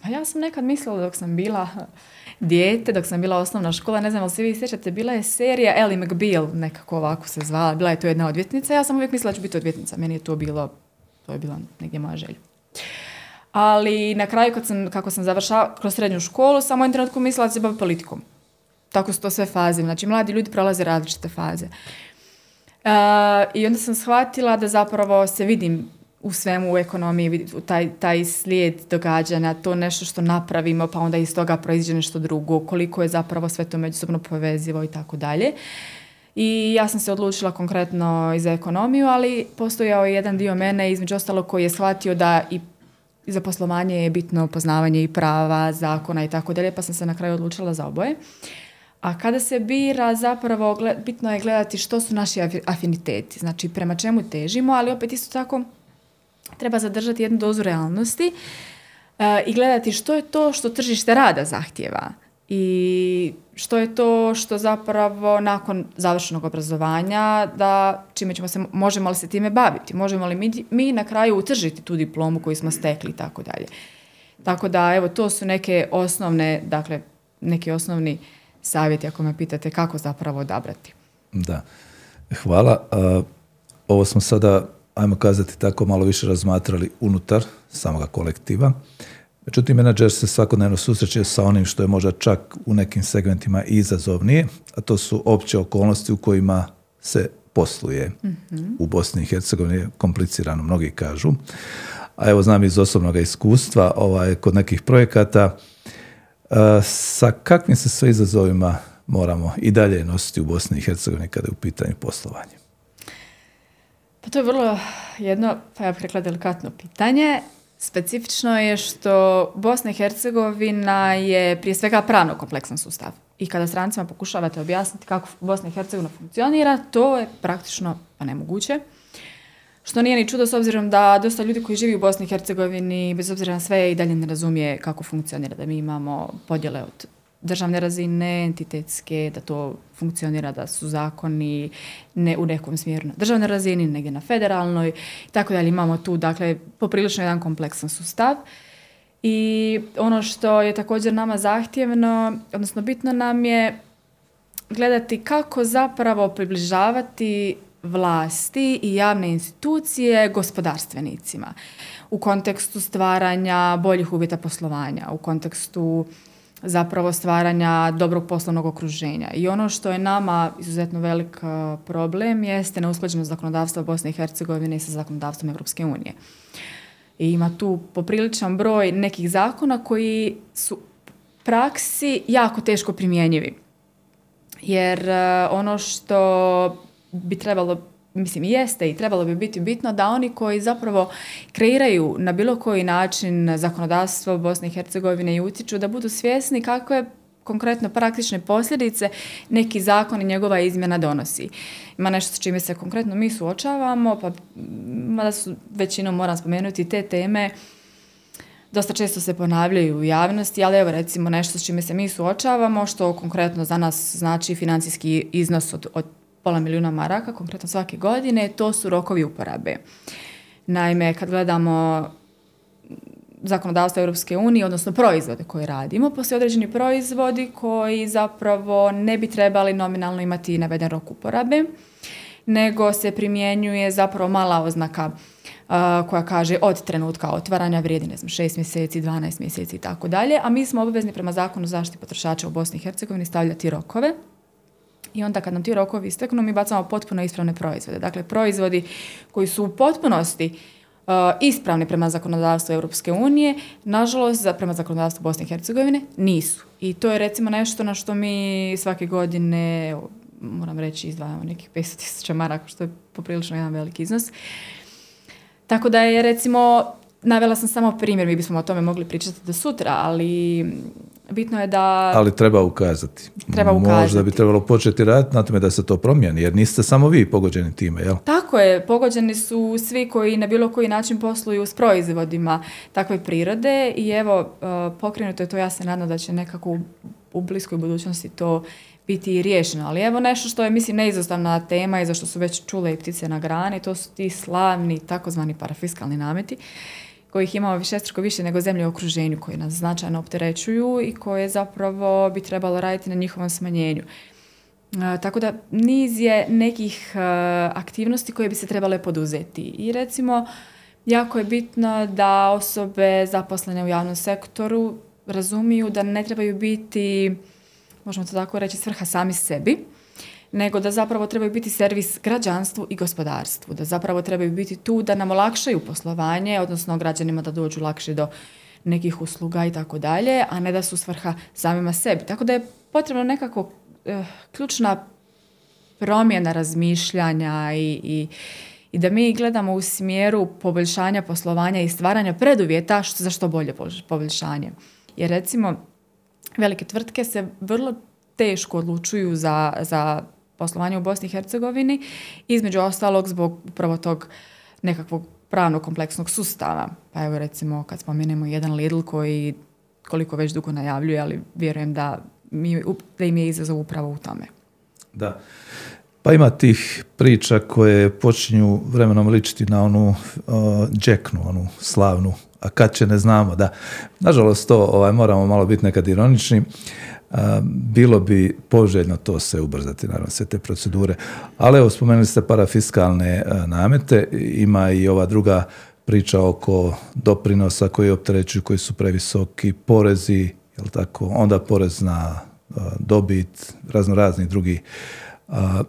pa ja sam nekad mislila dok sam bila dijete, dok sam bila osnovna škola, ne znam li se vi sjećate, bila je serija Ellie McBeal, nekako ovako se zvala, bila je to jedna odvjetnica, ja sam uvijek mislila da ću biti odvjetnica, meni je to bilo, to je bila negdje moja želja. Ali na kraju kad sam, kako sam završala kroz srednju školu, samo u trenutku mislila da se bavi politikom. Tako su to sve faze. Znači, mladi ljudi prolaze različite faze. Uh, I onda sam shvatila da zapravo se vidim u svemu u ekonomiji, u taj, taj slijed događanja, to nešto što napravimo, pa onda iz toga proiziđe nešto drugo, koliko je zapravo sve to međusobno povezivo i tako dalje. I ja sam se odlučila konkretno i za ekonomiju, ali postojao je jedan dio mene, između ostalog, koji je shvatio da i za poslovanje je bitno poznavanje i prava, zakona i tako dalje, pa sam se na kraju odlučila za oboje. A kada se bira, zapravo bitno je gledati što su naši afiniteti, znači prema čemu težimo, ali opet isto tako treba zadržati jednu dozu realnosti e, i gledati što je to što tržište rada zahtjeva i što je to što zapravo nakon završenog obrazovanja da čime ćemo se, možemo li se time baviti, možemo li mi, mi na kraju utržiti tu diplomu koju smo stekli i tako dalje. Tako da evo to su neke osnovne, dakle neki osnovni savjeti ako me pitate kako zapravo odabrati. Da, hvala. Ovo smo sada, ajmo kazati tako, malo više razmatrali unutar samoga kolektiva. Međutim, menadžer se svakodnevno susreće sa onim što je možda čak u nekim segmentima izazovnije, a to su opće okolnosti u kojima se posluje mhm. u Bosni i Hercegovini, komplicirano, mnogi kažu. A evo znam iz osobnog iskustva, ovaj, kod nekih projekata, sa kakvim se sve izazovima moramo i dalje nositi u Bosni i Hercegovini kada je u pitanju poslovanje? Pa to je vrlo jedno, pa ja bih rekla delikatno pitanje. Specifično je što Bosna i Hercegovina je prije svega pravno kompleksan sustav. I kada strancima pokušavate objasniti kako Bosna i Hercegovina funkcionira, to je praktično pa nemoguće. Što nije ni čudo s obzirom da dosta ljudi koji živi u Bosni i Hercegovini, bez obzira na sve, i dalje ne razumije kako funkcionira, da mi imamo podjele od državne razine, entitetske, da to funkcionira, da su zakoni ne u nekom smjeru na državnoj razini, negdje na federalnoj i tako dalje. Imamo tu, dakle, poprilično jedan kompleksan sustav. I ono što je također nama zahtjevno, odnosno bitno nam je gledati kako zapravo približavati vlasti i javne institucije gospodarstvenicima u kontekstu stvaranja boljih uvjeta poslovanja, u kontekstu zapravo stvaranja dobrog poslovnog okruženja. I ono što je nama izuzetno velik problem jeste neusklađenost zakonodavstva Bosne i Hercegovine sa zakonodavstvom Europske unije. I ima tu popriličan broj nekih zakona koji su praksi jako teško primjenjivi. Jer ono što bi trebalo mislim jeste i trebalo bi biti bitno da oni koji zapravo kreiraju na bilo koji način zakonodavstvo Bosne i Hercegovine i utječu da budu svjesni kakve konkretno praktične posljedice neki zakon i njegova izmjena donosi. Ima nešto s čime se konkretno mi suočavamo, pa mada su većinom moram spomenuti te teme dosta često se ponavljaju u javnosti, ali evo recimo nešto s čime se mi suočavamo, što konkretno za nas znači financijski iznos od, od pola milijuna maraka, konkretno svake godine, to su rokovi uporabe. Naime, kad gledamo zakonodavstvo Europske unije, odnosno proizvode koje radimo, postoje određeni proizvodi koji zapravo ne bi trebali nominalno imati naveden rok uporabe, nego se primjenjuje zapravo mala oznaka koja kaže od trenutka otvaranja vrijedi, ne znam, 6 mjeseci, 12 mjeseci i tako dalje, a mi smo obvezni prema zakonu zaštiti potrošača u Bosni i Hercegovini stavljati rokove i onda kad nam ti rokovi isteknu, mi bacamo potpuno ispravne proizvode. Dakle, proizvodi koji su u potpunosti uh, ispravni prema zakonodavstvu Europske unije, nažalost, za, prema zakonodavstvu Bosne i Hercegovine nisu. I to je recimo nešto na što mi svake godine, moram reći, izdvajamo nekih 500.000 maraka, što je poprilično jedan veliki iznos. Tako da je recimo, navela sam samo primjer, mi bismo o tome mogli pričati do sutra, ali bitno je da... Ali treba ukazati. Treba ukazati. Možda bi trebalo početi raditi na tome da se to promijeni, jer niste samo vi pogođeni time, jel? Tako je, pogođeni su svi koji na bilo koji način posluju s proizvodima takve prirode i evo, e, pokrenuto je to, ja se nadam da će nekako u bliskoj budućnosti to biti riješeno. Ali evo nešto što je, mislim, neizostavna tema i za što su već čule i ptice na grani, to su ti slavni takozvani parafiskalni nameti kojih imamo višestruko više nego zemlje u okruženju koje nas značajno opterećuju i koje zapravo bi trebalo raditi na njihovom smanjenju. E, tako da niz je nekih e, aktivnosti koje bi se trebale poduzeti. I recimo, jako je bitno da osobe zaposlene u javnom sektoru razumiju da ne trebaju biti, možemo to tako reći, svrha sami sebi, nego da zapravo trebaju biti servis građanstvu i gospodarstvu, da zapravo trebaju biti tu da nam olakšaju poslovanje, odnosno građanima da dođu lakše do nekih usluga i tako dalje, a ne da su svrha samima sebi. Tako da je potrebno nekako eh, ključna promjena razmišljanja i, i, i da mi gledamo u smjeru poboljšanja poslovanja i stvaranja preduvjeta što, za što bolje poboljšanje. Jer recimo velike tvrtke se vrlo teško odlučuju za, za poslovanja u Bosni i Hercegovini, između ostalog zbog upravo tog nekakvog pravno kompleksnog sustava. Pa evo recimo kad spomenemo jedan Lidl koji koliko već dugo najavljuje, ali vjerujem da, mi, da im je izazov upravo u tome. Da. Pa ima tih priča koje počinju vremenom ličiti na onu uh, džeknu, onu slavnu, a kad će ne znamo, da. Nažalost to ovaj, moramo malo biti nekad ironični bilo bi poželjno to se ubrzati, naravno, sve te procedure. Ali evo, spomenuli ste parafiskalne namete, ima i ova druga priča oko doprinosa koji opterećuju, koji su previsoki, porezi, jel tako, onda porez na dobit, razno razni drugi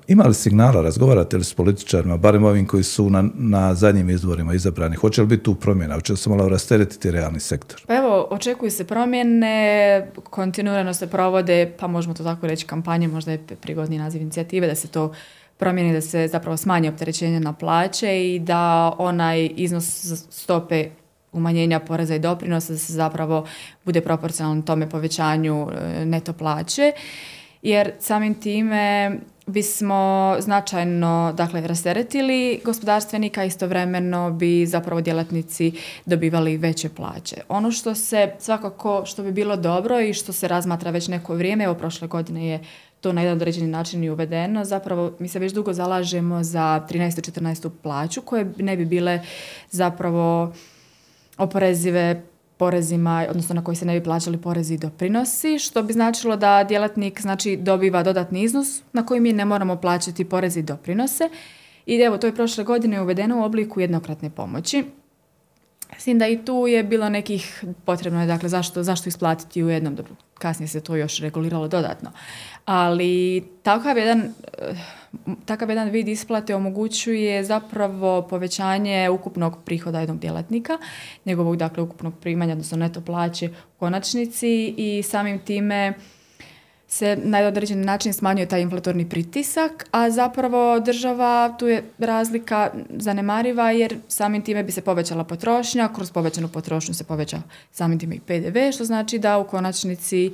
ima li signala, razgovarate li s političarima, barem ovim koji su na, na zadnjim izborima izabrani? Hoće li biti tu promjena? Hoće li se malo rasteretiti realni sektor? Pa evo, očekuju se promjene, kontinuirano se provode, pa možemo to tako reći, kampanje, možda je prigodni naziv inicijative, da se to promijeni, da se zapravo smanji opterećenje na plaće i da onaj iznos stope umanjenja poreza i doprinosa da se zapravo bude proporcionalno tome povećanju e, neto plaće jer samim time bismo značajno dakle, rasteretili gospodarstvenika, istovremeno bi zapravo djelatnici dobivali veće plaće. Ono što se svakako, što bi bilo dobro i što se razmatra već neko vrijeme, evo prošle godine je to na jedan određeni način i uvedeno, zapravo mi se već dugo zalažemo za 13. 14. plaću koje ne bi bile zapravo oporezive porezima, odnosno na koji se ne bi plaćali porezi i doprinosi, što bi značilo da djelatnik znači, dobiva dodatni iznos na koji mi ne moramo plaćati porezi i doprinose. I evo, to je prošle godine uvedeno u obliku jednokratne pomoći. S da i tu je bilo nekih, potrebno je dakle zašto, zašto isplatiti u jednom, dobro, kasnije se to još reguliralo dodatno. Ali takav jedan, eh, takav jedan vid isplate omogućuje zapravo povećanje ukupnog prihoda jednog djelatnika, njegovog dakle ukupnog primanja, odnosno neto plaće u konačnici i samim time se na određeni način smanjuje taj inflatorni pritisak, a zapravo država, tu je razlika zanemariva jer samim time bi se povećala potrošnja, kroz povećanu potrošnju se poveća samim time i PDV, što znači da u konačnici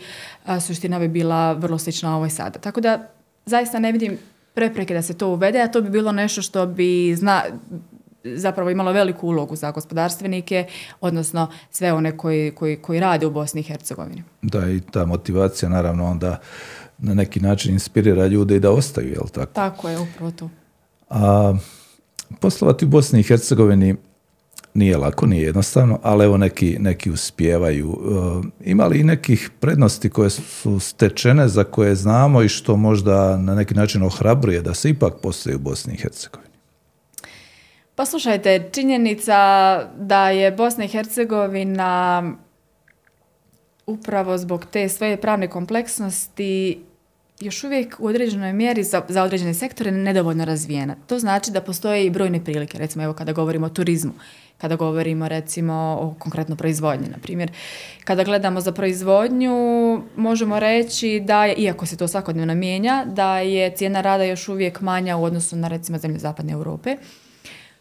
suština bi bila vrlo slična ovoj sada. Tako da zaista ne vidim prepreke da se to uvede, a to bi bilo nešto što bi zna, zapravo imalo veliku ulogu za gospodarstvenike, odnosno sve one koji, koji, koji rade u Bosni i Hercegovini. Da, i ta motivacija naravno onda na neki način inspirira ljude i da ostaju, jel tako? Tako je, upravo to. A, poslovati u Bosni i Hercegovini nije lako, nije jednostavno, ali evo neki, neki uspijevaju. E, ima li i nekih prednosti koje su stečene za koje znamo i što možda na neki način ohrabruje da se ipak postoji u Bosni i Hercegovini? Pa slušajte, činjenica da je Bosna i Hercegovina upravo zbog te svoje pravne kompleksnosti još uvijek u određenoj mjeri za, za određene sektore nedovoljno razvijena. To znači da postoje i brojne prilike, recimo evo kada govorimo o turizmu, kada govorimo recimo o konkretno proizvodnji, na primjer. Kada gledamo za proizvodnju, možemo reći da iako se to svakodnevno mijenja, da je cijena rada još uvijek manja u odnosu na recimo zemlje zapadne Europe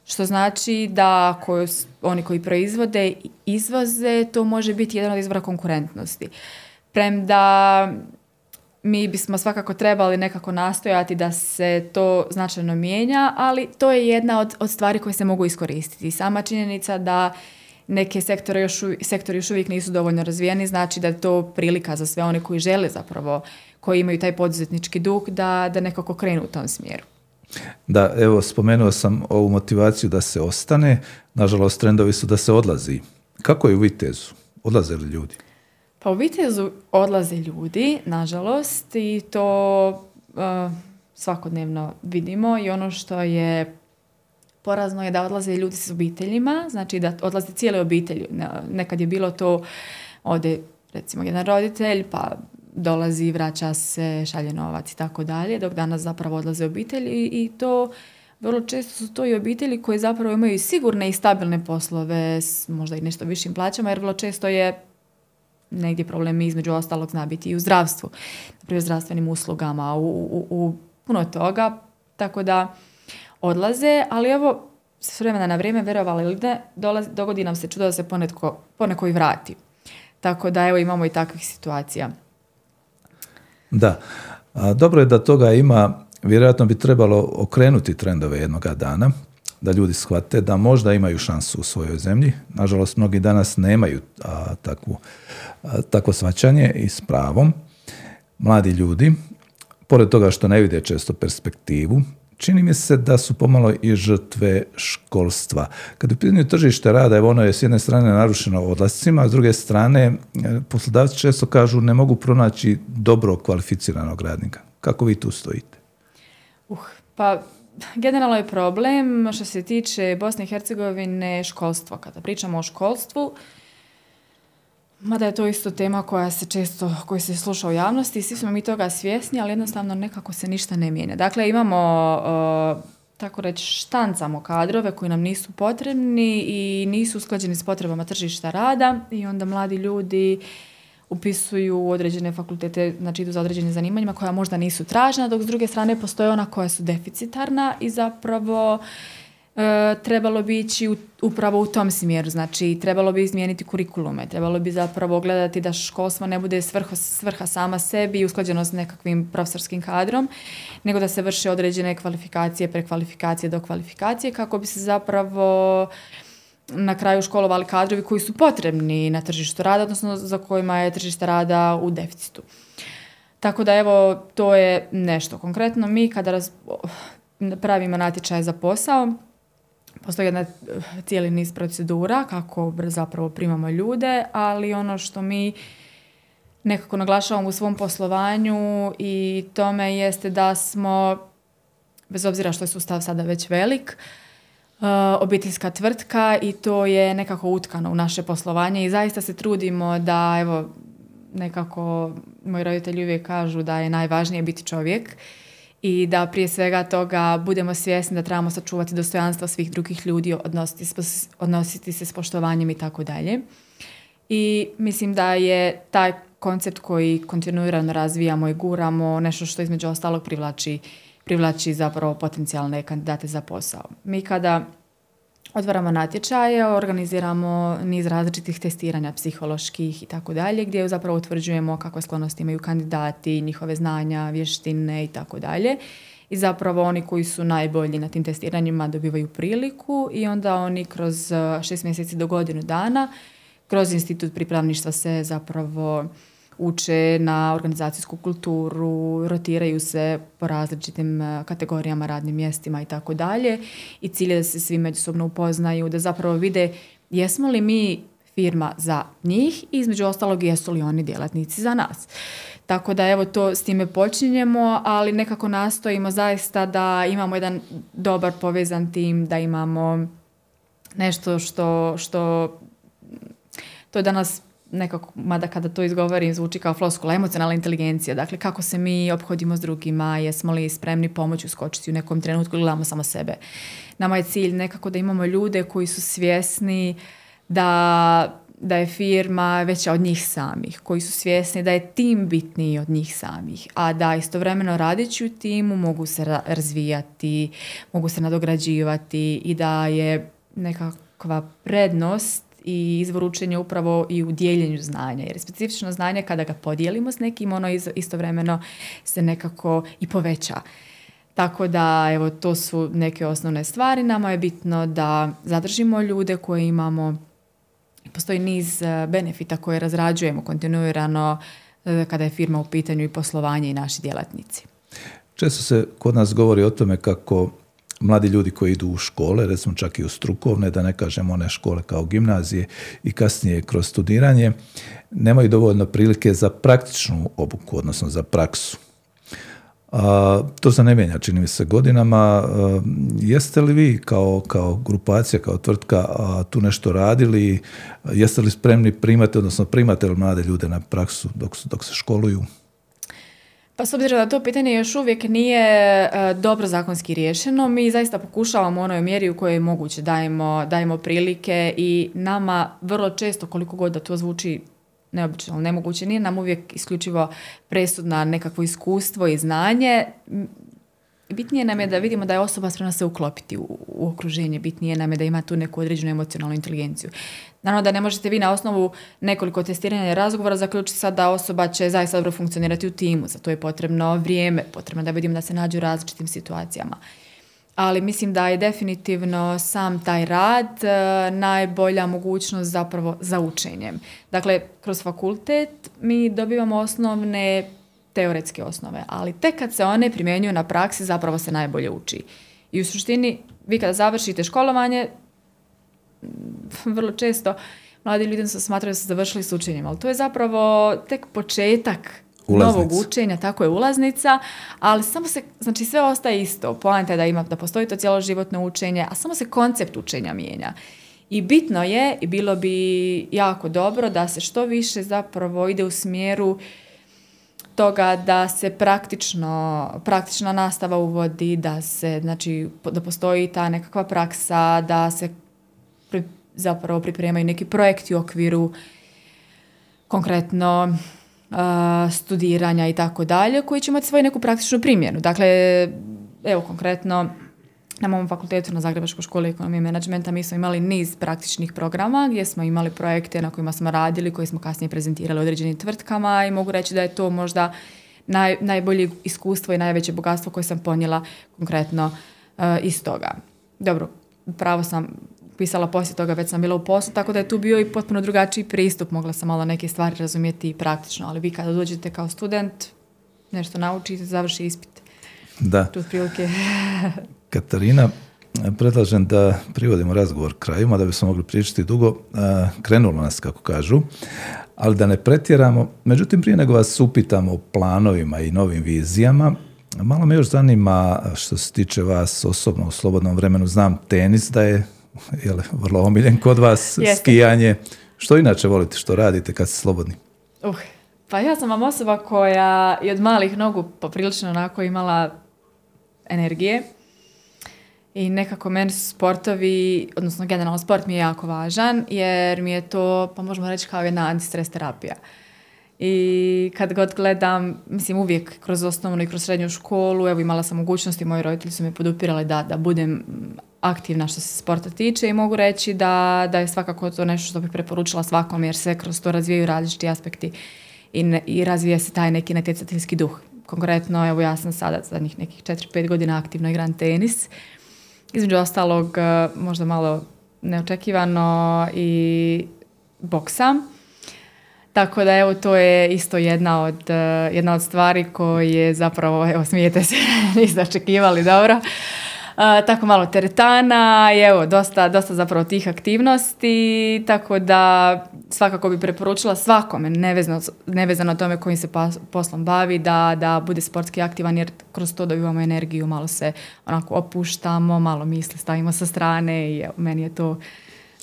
što znači da koju, oni koji proizvode izvoze, to može biti jedan od izvora konkurentnosti. Premda mi bismo svakako trebali nekako nastojati da se to značajno mijenja, ali to je jedna od, od stvari koje se mogu iskoristiti. Sama činjenica da neke sektore još, sektori još uvijek nisu dovoljno razvijeni, znači da je to prilika za sve one koji žele zapravo, koji imaju taj poduzetnički duh, da, da nekako krenu u tom smjeru. Da, evo, spomenuo sam ovu motivaciju da se ostane, nažalost trendovi su da se odlazi. Kako je u Vitezu? Odlaze li ljudi? Pa u Vitezu odlaze ljudi, nažalost, i to uh, svakodnevno vidimo i ono što je porazno je da odlaze ljudi s obiteljima, znači da odlaze cijele obitelji. Nekad je bilo to, ode recimo jedan roditelj, pa dolazi, vraća se, šalje novac i tako dalje, dok danas zapravo odlaze obitelji i to vrlo često su to i obitelji koje zapravo imaju sigurne i stabilne poslove s možda i nešto višim plaćama, jer vrlo često je negdje problem između ostalog zna biti i u zdravstvu, u zdravstvenim uslugama, u, u, u puno toga, tako da odlaze, ali evo, s vremena na vrijeme, verovali ili ne, dogodi nam se čudo da se ponetko, poneko i vrati. Tako da evo imamo i takvih situacija. Da. A, dobro je da toga ima, vjerojatno bi trebalo okrenuti trendove jednoga dana, da ljudi shvate da možda imaju šansu u svojoj zemlji. Nažalost, mnogi danas nemaju a, takvu, a, takvo svačanje i s pravom. Mladi ljudi, pored toga što ne vide često perspektivu, čini mi se da su pomalo i žrtve školstva. Kad u pitanju tržište rada, evo ono je s jedne strane narušeno odlascima, a s druge strane e, poslodavci često kažu ne mogu pronaći dobro kvalificiranog radnika. Kako vi tu stojite? Uh, pa generalno je problem što se tiče Bosne i Hercegovine školstvo. Kada pričamo o školstvu, Mada je to isto tema koja se često, koja se sluša u javnosti, svi smo mi toga svjesni, ali jednostavno nekako se ništa ne mijenja. Dakle, imamo, tako reći, štancamo kadrove koji nam nisu potrebni i nisu usklađeni s potrebama tržišta rada i onda mladi ljudi upisuju određene fakultete, znači idu za određenim zanimanjima koja možda nisu tražena, dok s druge strane postoje ona koja su deficitarna i zapravo E, trebalo bi ići upravo u tom smjeru. Znači, trebalo bi izmijeniti kurikulume, trebalo bi zapravo gledati da školstvo ne bude svrha, svrha sama sebi i usklađeno s nekakvim profesorskim kadrom, nego da se vrše određene kvalifikacije, prekvalifikacije, do kvalifikacije, kako bi se zapravo na kraju školovali kadrovi koji su potrebni na tržištu rada, odnosno za kojima je tržište rada u deficitu. Tako da evo, to je nešto. Konkretno mi kada pravimo natječaj za posao, postoji jedna eh, cijeli niz procedura kako zapravo primamo ljude, ali ono što mi nekako naglašavamo u svom poslovanju i tome jeste da smo, bez obzira što je sustav sada već velik, obiteljska tvrtka i to je nekako utkano u naše poslovanje i zaista se trudimo da evo nekako moji roditelji uvijek kažu da je najvažnije biti čovjek i da prije svega toga budemo svjesni da trebamo sačuvati dostojanstvo svih drugih ljudi, odnositi, odnositi se s poštovanjem i tako dalje. I mislim da je taj koncept koji kontinuirano razvijamo i guramo nešto što između ostalog privlači, privlači zapravo potencijalne kandidate za posao. Mi kada Otvaramo natječaje, organiziramo niz različitih testiranja psiholoških i tako dalje, gdje zapravo utvrđujemo kakve sklonosti imaju kandidati, njihove znanja, vještine i tako dalje. I zapravo oni koji su najbolji na tim testiranjima dobivaju priliku i onda oni kroz eh, šest mjeseci do godinu dana kroz institut pripravništva se zapravo uče na organizacijsku kulturu, rotiraju se po različitim e, kategorijama, radnim mjestima i tako dalje. I cilj je da se svi međusobno upoznaju, da zapravo vide jesmo li mi firma za njih i između ostalog jesu li oni djelatnici za nas. Tako da evo to s time počinjemo, ali nekako nastojimo zaista da imamo jedan dobar povezan tim, da imamo nešto što, što to danas nekako, mada kada to izgovorim zvuči kao floskula, emocionalna inteligencija, dakle kako se mi obhodimo s drugima, jesmo li spremni pomoći uskočiti u nekom trenutku ili gledamo samo sebe. Nama je cilj nekako da imamo ljude koji su svjesni da, da je firma veća od njih samih, koji su svjesni da je tim bitniji od njih samih, a da istovremeno radeći u timu mogu se razvijati, mogu se nadograđivati i da je nekakva prednost i izvor učenja upravo i u dijeljenju znanja. Jer specifično znanje kada ga podijelimo s nekim, ono istovremeno se nekako i poveća. Tako da, evo, to su neke osnovne stvari. Nama je bitno da zadržimo ljude koje imamo. Postoji niz e, benefita koje razrađujemo kontinuirano e, kada je firma u pitanju i poslovanje i naši djelatnici. Često se kod nas govori o tome kako mladi ljudi koji idu u škole, recimo čak i u strukovne, da ne kažemo one škole kao gimnazije i kasnije kroz studiranje, nemaju dovoljno prilike za praktičnu obuku, odnosno za praksu. A, to se ne mijenja, čini mi se, godinama. jeste li vi kao, kao grupacija, kao tvrtka tu nešto radili? Jeste li spremni primati, odnosno primate li mlade ljude na praksu dok, dok se školuju? Pa s obzirom da to pitanje još uvijek nije e, dobro zakonski riješeno, mi zaista pokušavamo u onoj mjeri u kojoj je moguće dajemo, dajemo prilike i nama vrlo često, koliko god da to zvuči neobično, nemoguće, nije nam uvijek isključivo presudna nekakvo iskustvo i znanje. Bitnije nam je da vidimo da je osoba spremna se uklopiti u, u okruženje, bitnije nam je da ima tu neku određenu emocionalnu inteligenciju. Naravno da ne možete vi na osnovu nekoliko testiranja i razgovora zaključiti sad da osoba će zaista dobro funkcionirati u timu. Za to je potrebno vrijeme, potrebno da vidimo da se nađu u različitim situacijama. Ali mislim da je definitivno sam taj rad e, najbolja mogućnost zapravo za učenjem. Dakle, kroz fakultet mi dobivamo osnovne teoretske osnove, ali tek kad se one primjenjuju na praksi zapravo se najbolje uči. I u suštini, vi kada završite školovanje, vrlo često mladi ljudi se smatraju da su završili s učenjem, ali to je zapravo tek početak novog učenja, tako je ulaznica, ali samo se, znači sve ostaje isto. Poanta je da ima, da postoji to cijelo životno učenje, a samo se koncept učenja mijenja. I bitno je, i bilo bi jako dobro da se što više zapravo ide u smjeru toga da se praktično, praktična nastava uvodi, da se, znači, da postoji ta nekakva praksa, da se zapravo pripremaju neki projekti u okviru konkretno studiranja i tako dalje, koji će imati svoju neku praktičnu primjenu. Dakle, evo konkretno, na mom fakultetu na Zagrebačkoj školi ekonomije i menadžmenta mi smo imali niz praktičnih programa gdje smo imali projekte na kojima smo radili, koji smo kasnije prezentirali određenim tvrtkama i mogu reći da je to možda naj, najbolje iskustvo i najveće bogatstvo koje sam ponijela konkretno iz toga. Dobro, pravo sam pisala poslije toga, već sam bila u poslu, tako da je tu bio i potpuno drugačiji pristup, mogla sam malo neke stvari razumjeti praktično, ali vi kada dođete kao student, nešto naučite, završi ispit. Da. Tu prilike. Katarina, predlažem da privodimo razgovor krajima, da bismo mogli pričati dugo. Krenulo nas, kako kažu, ali da ne pretjeramo. Međutim, prije nego vas upitamo o planovima i novim vizijama, Malo me još zanima što se tiče vas osobno u slobodnom vremenu. Znam tenis da je jel, vrlo omiljen kod vas, skijanje. Što inače volite, što radite kad ste slobodni? Uh, pa ja sam vam osoba koja je od malih nogu poprilično onako imala energije i nekako meni su sportovi, odnosno generalno sport mi je jako važan jer mi je to, pa možemo reći kao jedna antistres terapija. I kad god gledam, mislim uvijek kroz osnovnu i kroz srednju školu, evo imala sam mogućnosti, moji roditelji su me podupirali da, da budem aktivna što se sporta tiče i mogu reći da, da je svakako to nešto što bih preporučila svakom jer se kroz to razvijaju različiti aspekti i, i razvija se taj neki natjecateljski duh. Konkretno, evo ja sam sada zadnjih nekih 4-5 godina aktivno igram tenis. Između ostalog, e, možda malo neočekivano i boksam. Tako da evo to je isto jedna od, e, jedna od stvari koje zapravo, evo smijete se, niste očekivali, dobro tako malo teretana i evo, dosta, dosta zapravo tih aktivnosti, tako da svakako bi preporučila svakome, nevezano, nevezano tome kojim se poslom bavi, da, da bude sportski aktivan jer kroz to dobivamo energiju, malo se onako opuštamo, malo misli stavimo sa strane i evo, meni je to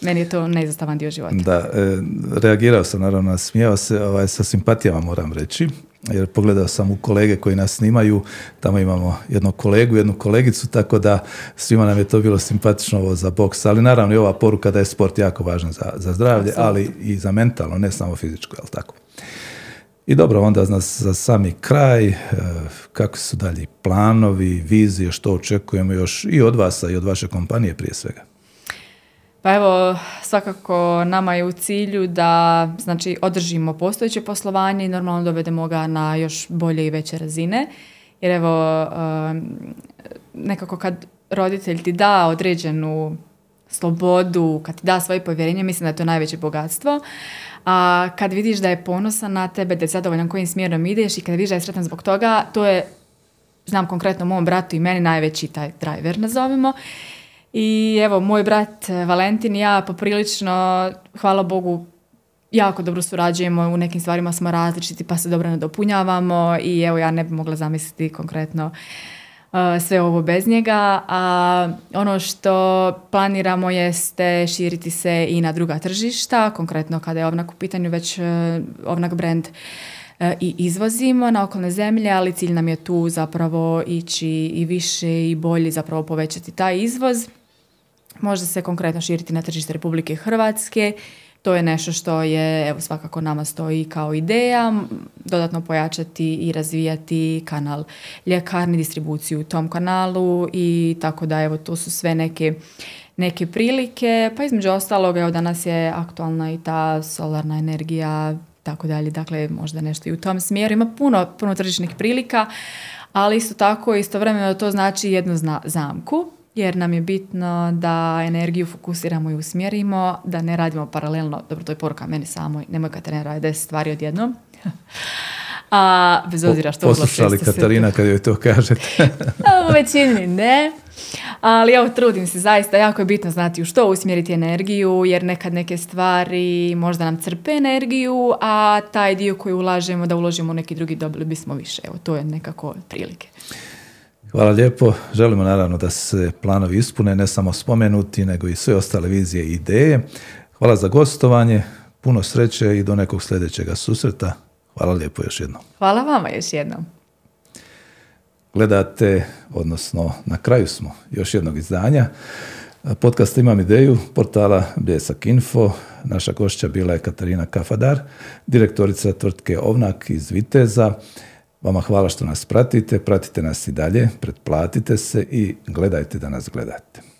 meni je to neizostavan dio života. Da, e, reagirao sam naravno, smijao se ovaj, sa simpatijama moram reći jer pogledao sam u kolege koji nas snimaju, tamo imamo jednog kolegu, jednu kolegicu, tako da svima nam je to bilo simpatično ovo za boks, ali naravno i ova poruka da je sport jako važan za, za zdravlje, ali i za mentalno, ne samo fizičko, jel tako? I dobro, onda za sami kraj, e, kakvi su dalji planovi, vizije, što očekujemo još i od vas, i od vaše kompanije prije svega? Pa evo, svakako nama je u cilju da znači, održimo postojeće poslovanje i normalno dovedemo ga na još bolje i veće razine. Jer evo, nekako kad roditelj ti da određenu slobodu, kad ti da svoje povjerenje, mislim da je to najveće bogatstvo. A kad vidiš da je ponosan na tebe, da je zadovoljan kojim smjerom ideš i kad vidiš da je sretan zbog toga, to je, znam konkretno mom bratu i meni, najveći taj driver nazovimo. I evo, moj brat eh, Valentin i ja poprilično, hvala Bogu, jako dobro surađujemo, u nekim stvarima smo različiti pa se dobro nadopunjavamo i evo ja ne bi mogla zamisliti konkretno eh, sve ovo bez njega. A ono što planiramo jeste širiti se i na druga tržišta, konkretno kada je Ovnak u pitanju već eh, Ovnak brand i izvozimo na okolne zemlje, ali cilj nam je tu zapravo ići i više i bolje zapravo povećati taj izvoz. Može se konkretno širiti na tržište Republike Hrvatske. To je nešto što je evo, svakako nama stoji kao ideja, dodatno pojačati i razvijati kanal ljekarni, distribuciju u tom kanalu i tako da evo to su sve neke, neke prilike. Pa između ostalog evo danas je aktualna i ta solarna energija, tako dalje, dakle možda nešto i u tom smjeru. Ima puno, puno tržišnih prilika, ali isto tako istovremeno to znači jednu zamku jer nam je bitno da energiju fokusiramo i usmjerimo, da ne radimo paralelno, dobro to je poruka meni samoj, nemoj Katarina raditi deset stvari odjednom. A, bez obzira što Poslušali Katarina kad joj to kažete? u većini ne. Ali evo, trudim se zaista, jako je bitno znati u što usmjeriti energiju, jer nekad neke stvari možda nam crpe energiju, a taj dio koji ulažemo, da uložimo u neki drugi, dobili bismo više. Evo, to je nekako prilike. Hvala lijepo. Želimo naravno da se planovi ispune, ne samo spomenuti, nego i sve ostale vizije i ideje. Hvala za gostovanje, puno sreće i do nekog sljedećega susreta. Hvala lijepo još jednom. Hvala vama još jednom. Gledate, odnosno na kraju smo još jednog izdanja. Podcast Imam ideju, portala Bljesak Info. Naša gošća bila je Katarina Kafadar, direktorica tvrtke Ovnak iz Viteza. Vama hvala što nas pratite, pratite nas i dalje, pretplatite se i gledajte da nas gledate.